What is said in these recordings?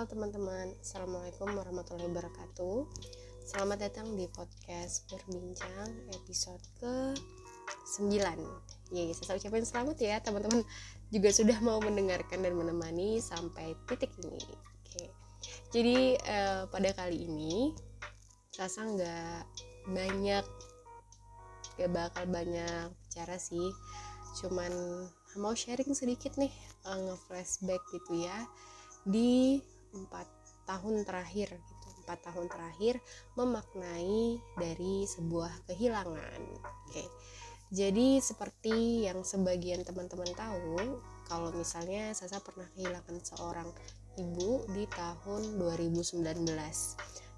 Halo teman-teman, Assalamualaikum warahmatullahi wabarakatuh. Selamat datang di podcast Berbincang episode ke 9 Yeay, saya ucapin selamat ya teman-teman. Juga sudah mau mendengarkan dan menemani sampai titik ini. Oke. Jadi eh, pada kali ini Sasa nggak banyak Gak bakal banyak bicara sih. Cuman mau sharing sedikit nih uh, nge-flashback gitu ya di empat tahun terakhir gitu. Empat tahun terakhir memaknai dari sebuah kehilangan. Jadi seperti yang sebagian teman-teman tahu kalau misalnya Sasa pernah kehilangan seorang ibu di tahun 2019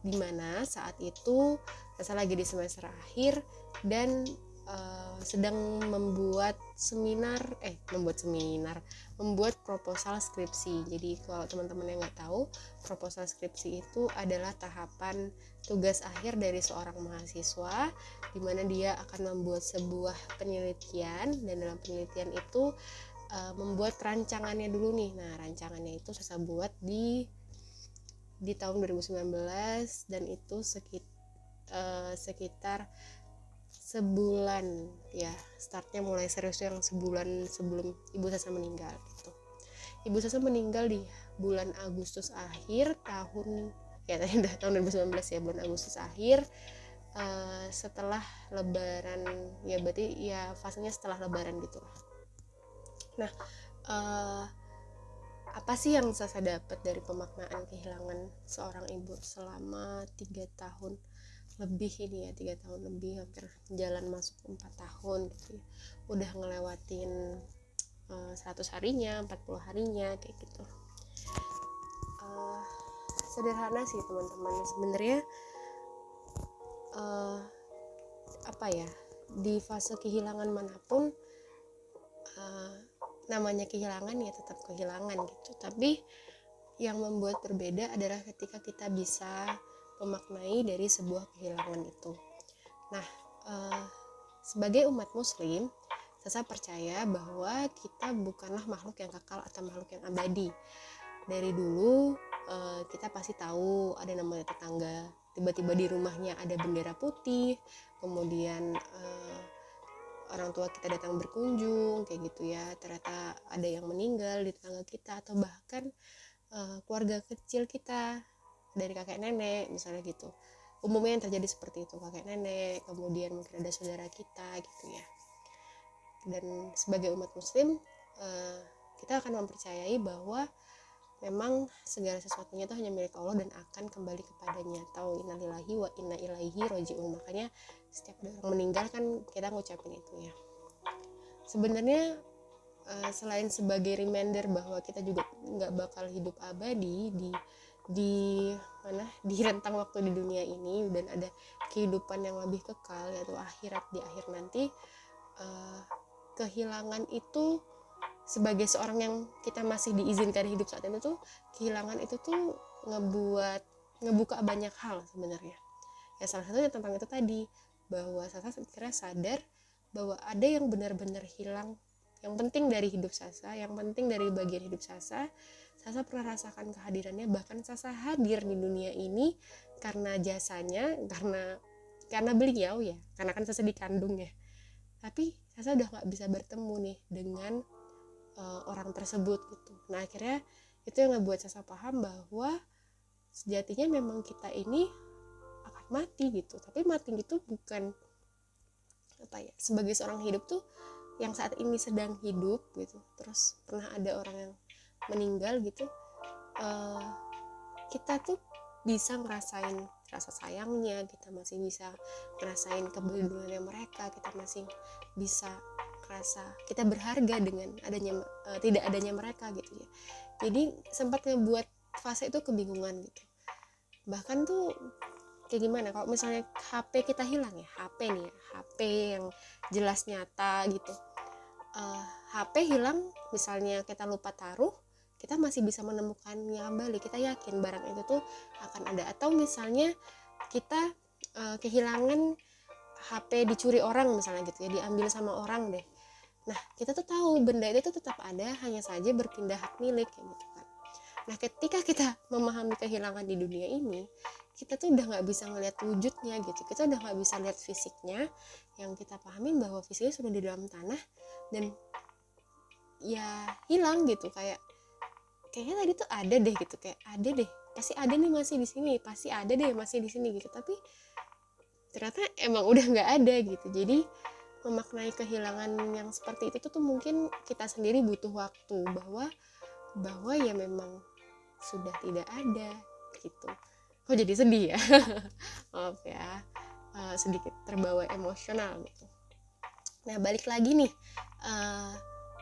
di mana saat itu Sasa lagi di semester akhir dan uh, sedang membuat seminar eh membuat seminar membuat proposal skripsi. Jadi kalau teman-teman yang nggak tahu proposal skripsi itu adalah tahapan tugas akhir dari seorang mahasiswa di mana dia akan membuat sebuah penelitian dan dalam penelitian itu uh, membuat rancangannya dulu nih. Nah rancangannya itu saya buat di di tahun 2019 dan itu sekit, uh, sekitar sebulan. Ya startnya mulai serius yang sebulan sebelum ibu Sasa meninggal gitu. Ibu Sasa meninggal di bulan Agustus akhir tahun ya tadi tahun 2019 ya bulan Agustus akhir. Uh, setelah lebaran ya berarti ya fasenya setelah lebaran gitu. Lah nah uh, apa sih yang Sasa dapat dari pemaknaan kehilangan seorang ibu selama tiga tahun lebih ini ya tiga tahun lebih hampir jalan masuk empat tahun gitu ya. Udah ngelewatin uh, eh, 100 harinya 40 harinya kayak gitu. Uh, sederhana sih teman-teman. Sebenarnya uh, apa ya di fase kehilangan mana pun uh, namanya kehilangan ya tetap kehilangan gitu. Tapi yang membuat berbeda adalah ketika kita bisa memaknai dari sebuah kehilangan itu. Nah, uh, sebagai umat Muslim, saya percaya bahwa kita bukanlah makhluk yang kekal atau makhluk yang abadi. Dari dulu uh, kita pasti tahu ada namanya tetangga, tiba-tiba di rumahnya ada bendera putih, kemudian uh, orang tua kita datang berkunjung kayak gitu ya ternyata ada yang meninggal di tetangga kita atau bahkan uh, keluarga kecil kita dari kakek nenek misalnya gitu. Umumnya yang terjadi seperti itu kakek nenek kemudian mungkin ada saudara kita gitu ya. Dan sebagai umat muslim uh, kita akan mempercayai bahwa memang segala sesuatunya itu hanya milik Allah dan akan kembali kepadanya. Tahu innalillahi wa inna ilaihi rojiun makanya setiap orang meninggal kan kita ngucapin itu ya. Sebenarnya uh, selain sebagai reminder bahwa kita juga nggak bakal hidup abadi di di mana di rentang waktu di dunia ini dan ada kehidupan yang lebih kekal yaitu akhirat. Di akhir nanti uh, kehilangan itu sebagai seorang yang kita masih diizinkan hidup saat ini tuh kehilangan itu tuh ngebuat ngebuka banyak hal sebenarnya. Ya salah satunya tentang itu tadi bahwa Sasa kira sadar bahwa ada yang benar-benar hilang yang penting dari hidup Sasa yang penting dari bagian hidup Sasa Sasa pernah rasakan kehadirannya bahkan Sasa hadir di dunia ini karena jasanya karena karena beliau ya karena kan Sasa dikandung ya. Tapi Sasa udah nggak bisa bertemu nih dengan uh, orang tersebut gitu. Nah akhirnya itu yang ngebuat Sasa paham bahwa sejatinya memang kita ini akan mati gitu. Tapi mati itu bukan apa ya sebagai seorang hidup tuh yang saat ini sedang hidup gitu terus pernah ada orang yang meninggal gitu uh, kita tuh bisa ngerasain rasa sayangnya kita masih bisa ngerasain kepeduliannya mereka kita masih bisa rasa kita berharga dengan adanya uh, tidak adanya mereka gitu ya. Jadi sempat ngebuat fase itu kebingungan gitu. Bahkan tuh kayak gimana kalau misalnya HP kita hilang ya HP nih ya HP yang jelas nyata gitu uh, eh, HP hilang misalnya kita lupa taruh kita masih bisa menemukannya kembali. Kita yakin barang itu tuh akan ada. Atau misalnya kita uh, kehilangan HP dicuri orang misalnya gitu ya diambil sama orang deh. Nah kita tuh tahu benda itu tuh tetap ada hanya saja berpindah hak milik gitu kan. Nah ketika kita memahami kehilangan di dunia ini kita tuh udah nggak bisa ngelihat wujudnya gitu. Kita udah nggak bisa lihat fisiknya. Yang kita pahamin bahwa fisiknya sudah di dalam tanah dan ya hilang gitu. Kayak kayaknya tadi tuh ada deh gitu. Kayak ada deh. Pasti ada nih masih di sini. Pasti ada deh masih di sini gitu. Tapi ternyata emang udah nggak ada gitu. Jadi memaknai kehilangan yang seperti itu tuh mungkin kita sendiri butuh waktu bahwa bahwa ya memang sudah tidak ada gitu kok jadi sedih ya? Maaf ya. Uh, sedikit terbawa emosional gitu nah balik lagi nih. Uh,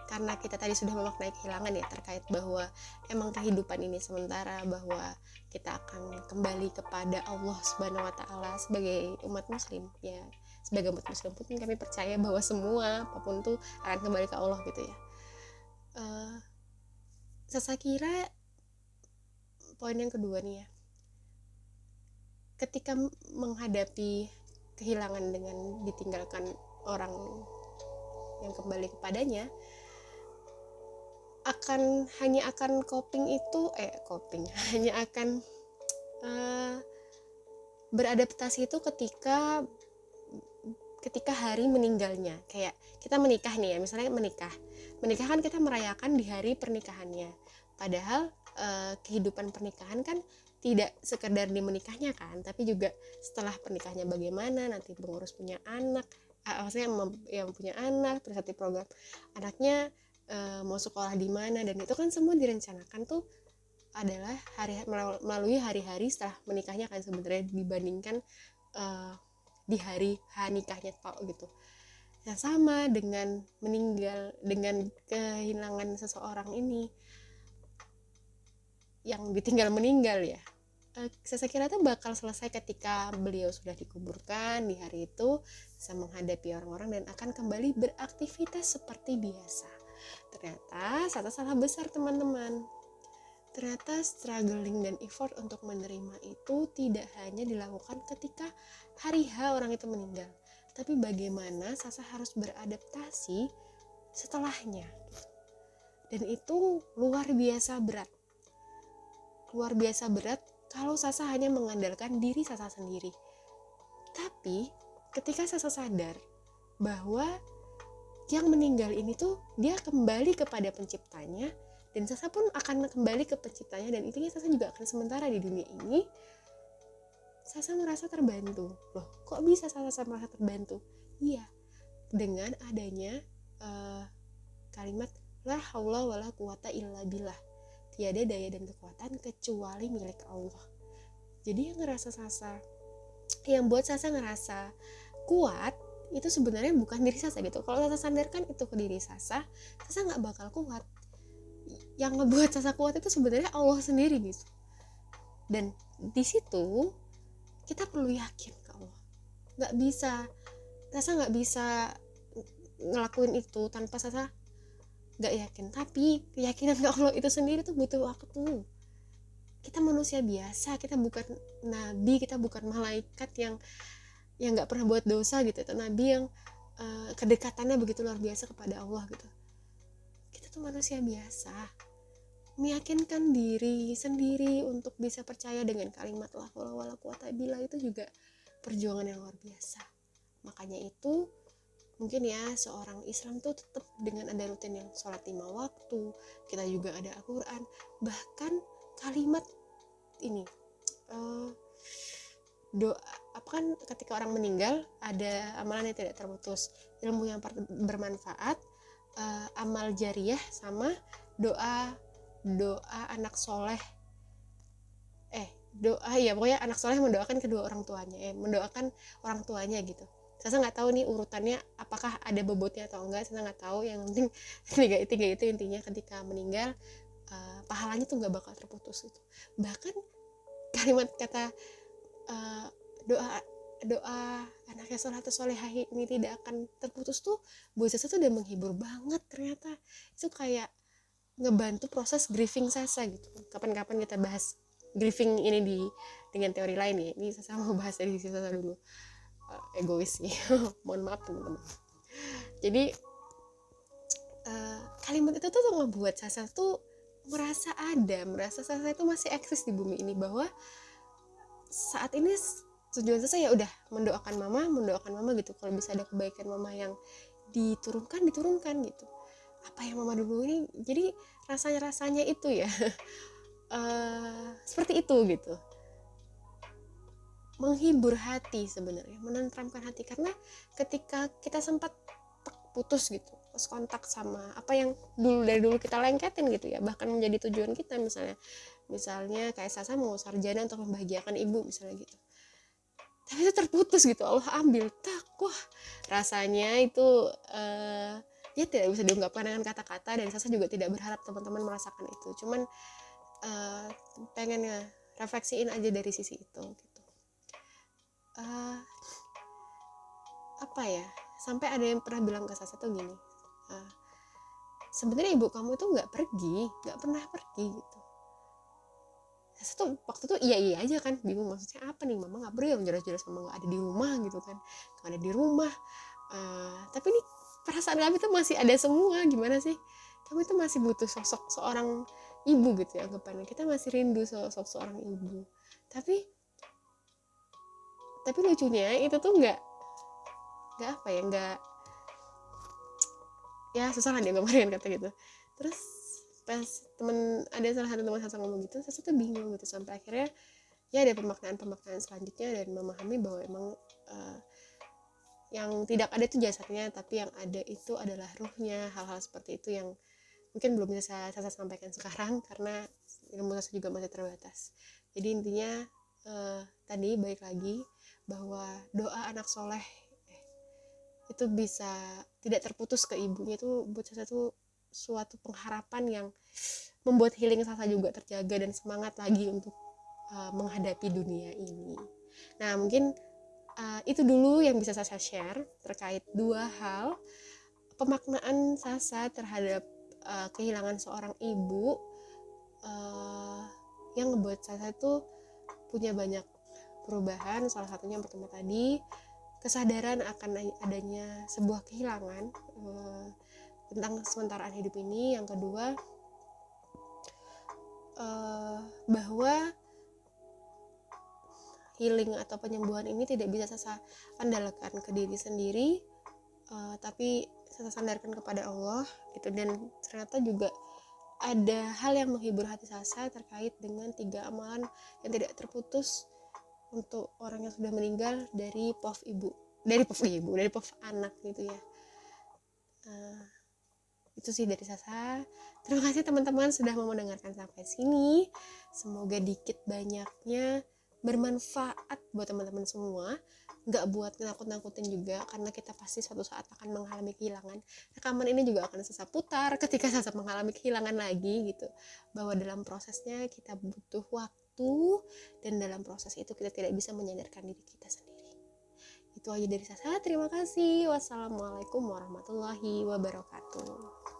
karena kita tadi sudah memaknai kehilangan ya terkait bahwa emang kehidupan ini sementara bahwa kita akan kembali kepada Allah Subhanahu wa taala sebagai umat muslim. Ya sebagai umat muslim pun kami percaya bahwa semua apa pun tuh akan kembali ke Allah gitu ya. Uh, saya kira poin yang kedua nih ya ketika menghadapi kehilangan dengan ditinggalkan orang yang kembali kepadanya akan hanya akan coping itu eh coping hanya akan uh, beradaptasi itu ketika ketika hari meninggalnya. Kayak kita menikah nih ya misalnya menikah. Menikah kan kita merayakan di hari pernikahannya. Padahal uh, kehidupan pernikahan kan tidak sekedar di menikahnya kan tapi juga setelah pernikahannya bagaimana nanti mengurus punya anak uh, maksudnya yang, punya anak terus nanti program anaknya uh, mau sekolah di mana dan itu kan semua direncanakan tuh adalah hari melalui hari-hari setelah menikahnya kan sebenarnya dibandingkan uh, di hari H nikahnya tok gitu. Yang sama dengan meninggal dengan kehilangan seseorang ini yang ditinggal meninggal ya uh, saya kira itu bakal selesai ketika beliau sudah dikuburkan di hari itu bisa menghadapi orang-orang dan akan kembali beraktivitas seperti biasa Ternyata satu salah besar teman-teman. Ternyata struggling dan effort untuk menerima itu tidak hanya dilakukan ketika hari H orang itu meninggal. Tapi bagaimana Sasa harus beradaptasi setelahnya. Dan itu luar biasa berat. Luar biasa berat kalau Sasa hanya mengandalkan diri Sasa sendiri. Tapi ketika Sasa sadar bahwa yang meninggal ini tuh dia kembali kepada penciptanya dan Sasa pun akan kembali ke penciptanya dan intinya Sasa juga akan sementara di dunia ini Sasa merasa terbantu. Loh kok bisa Sasa merasa terbantu? Iya dengan adanya uh, kalimat la haula wala quwata illa billah tiada daya dan kekuatan kecuali milik Allah. Jadi yang ngerasa Sasa yang buat Sasa ngerasa kuat itu sebenarnya bukan diri Sasa gitu. Kalau Sasa sadarkan itu ke diri Sasa Sasa nggak bakal kuat. Yang ngebuat Sasa kuat itu sebenarnya Allah sendiri gitu. Dan di situ kita perlu yakin ke Allah. Nggak bisa Sasa nggak bisa ngelakuin itu tanpa Sasa nggak yakin. Tapi keyakinan ke Allah itu sendiri tuh butuh waktu. Kita manusia biasa kita bukan nabi kita bukan malaikat yang yang nggak pernah buat dosa gitu. Itu nabi yang uh, kedekatannya begitu luar biasa kepada Allah gitu. Kita tuh manusia biasa. Meyakinkan diri sendiri untuk bisa percaya dengan kalimat la wala quwata itu juga perjuangan yang luar biasa. Makanya itu mungkin ya seorang Islam tuh tetap dengan ada rutin yang sholat lima waktu kita juga ada Al-Quran. Bahkan kalimat ini uh, doa apa kan ketika orang meninggal ada amalan yang tidak terputus. Ilmu yang bermanfaat uh, amal jariah sama doa doa anak soleh. Eh doa ya pokoknya anak soleh mendoakan kedua orang tuanya eh mendoakan orang tuanya gitu saya nggak tahu nih urutannya apakah ada bobotnya atau enggak saya nggak tahu. Yang penting tiga tiga itu intinya ketika meninggal uh, pahalanya tuh nggak bakal terputus itu bahkan kalimat kata uh, doa doa anaknya sholat solehah ini tidak akan terputus tuh buat saya tuh udah menghibur banget ternyata. Itu kayak ngebantu proses grieving Sasa gitu. Kapan-kapan kita bahas grieving ini di dengan teori lain ya. Ini saya mau bahas dari sisi Sasa dulu uh, egois nih mohon maaf teman-teman. Jadi uh, kalimat itu tuh ngebuat Sasa tuh merasa ada merasa saya itu masih eksis di bumi ini bahwa saat ini tujuan saya ya udah mendoakan mama mendoakan mama gitu. Kalau bisa ada kebaikan mama yang diturunkan diturunkan gitu. Apa yang mama dulu ini? Jadi rasanya rasanya itu ya. Uh, seperti itu gitu menghibur hati sebenarnya menenteramkan hati. Karena ketika kita sempat putus gitu terus kontak sama apa yang dulu dari dulu kita lengketin gitu ya bahkan menjadi tujuan kita misalnya misalnya kayak Sasa mau sarjana untuk membahagiakan ibu misalnya gitu. Tapi itu terputus gitu Allah ambil tak wah rasanya itu uh, ya tidak bisa diungkapkan dengan kata-kata dan Sasa juga tidak berharap teman-teman merasakan itu. Cuman uh, pengennya refleksiin aja dari sisi itu. gitu uh, apa ya? Sampai ada yang pernah bilang ke Sasa tuh gini uh, sebenarnya ibu kamu itu nggak pergi nggak pernah pergi gitu. Sasa tuh waktu itu iya iya aja kan bingung maksudnya apa nih mama nggak pergi yang jelas-jelas mama nggak ada di rumah gitu kan nggak ada di rumah. Uh, tapi nih perasaan kami tuh masih ada semua gimana sih? Kami tuh masih butuh sosok seorang ibu gitu ya anggapannya. Kita masih rindu sosok seorang ibu. Tapi tapi lucunya itu tuh nggak nggak apa ya nggak ya susah lah dia ngomongin kata gitu. Terus pas temen ada salah satu teman saya ngomong gitu saya tuh bingung gitu sampai akhirnya ya ada pemaknaan pemaknaan selanjutnya dan memahami bahwa emang uh, yang tidak ada itu jasadnya tapi yang ada itu adalah ruhnya hal-hal seperti itu yang mungkin belum bisa saya, saya sampaikan sekarang karena ilmu saya juga masih terbatas. Jadi intinya uh, tadi baik lagi bahwa doa anak soleh eh, itu bisa tidak terputus ke ibunya itu buat saya itu suatu pengharapan yang membuat healing Sasa juga terjaga dan semangat lagi untuk uh, menghadapi dunia ini. Nah mungkin uh, itu dulu yang bisa saya share terkait dua hal pemaknaan Sasa terhadap uh, kehilangan seorang ibu uh, yang membuat saya itu punya banyak perubahan salah satunya yang pertama tadi kesadaran akan adanya sebuah kehilangan uh, tentang sementaraan hidup ini. Yang kedua uh, bahwa healing atau penyembuhan ini tidak bisa saya andalkan ke diri sendiri uh, tapi saya sandarkan kepada Allah gitu. Dan ternyata juga ada hal yang menghibur hati saya terkait dengan tiga amalan yang tidak terputus untuk orang yang sudah meninggal dari POV ibu. Dari POV ibu dari POV anak gitu ya. Uh, itu sih dari Sasa. Terima kasih teman-teman sudah mau mendengarkan sampai sini. Semoga dikit banyaknya bermanfaat buat teman-teman semua nggak buat nakut-nakutin juga karena kita pasti suatu saat akan mengalami kehilangan. Rekaman ini juga akan sesa putar ketika sesa mengalami kehilangan lagi gitu. Bahwa dalam prosesnya kita butuh waktu dan dalam proses itu kita tidak bisa menyadarkan diri kita sendiri. Itu aja dari saya. Terima kasih. Wassalamualaikum warahmatullahi wabarakatuh